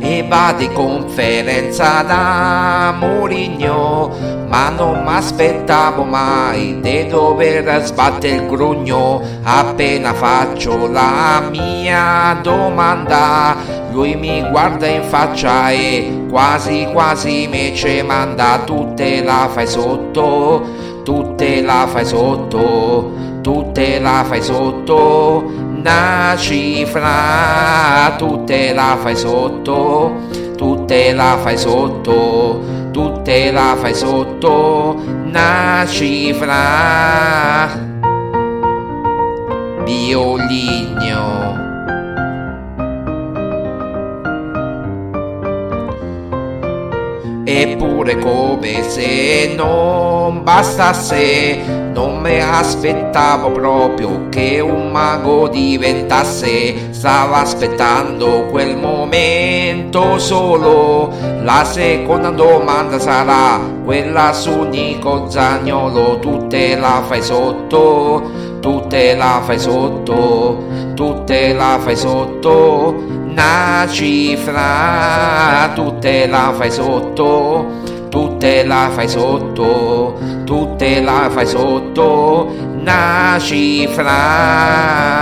E va di conferenza da Murigno, ma non mi aspettavo mai di dover sbattere il grugno appena faccio la mia domanda. Lui mi guarda in faccia e quasi quasi me ce manda tutte la fai sotto, tutte la fai sotto, tutte la fai sotto una cifra, tutte la fai sotto, tutte la fai sotto, tutte la fai sotto, una cifra. Violigno. Eppure come se non bastasse non mi aspettavo proprio che un mago diventasse, stavo aspettando quel momento solo. La seconda domanda sarà quella su Nico Zagnolo, tutte la fai sotto, tutte la fai sotto, tutte la fai sotto, una cifra, tutte la fai sotto tutte la fai sotto, tutte la fai sotto, una cifra.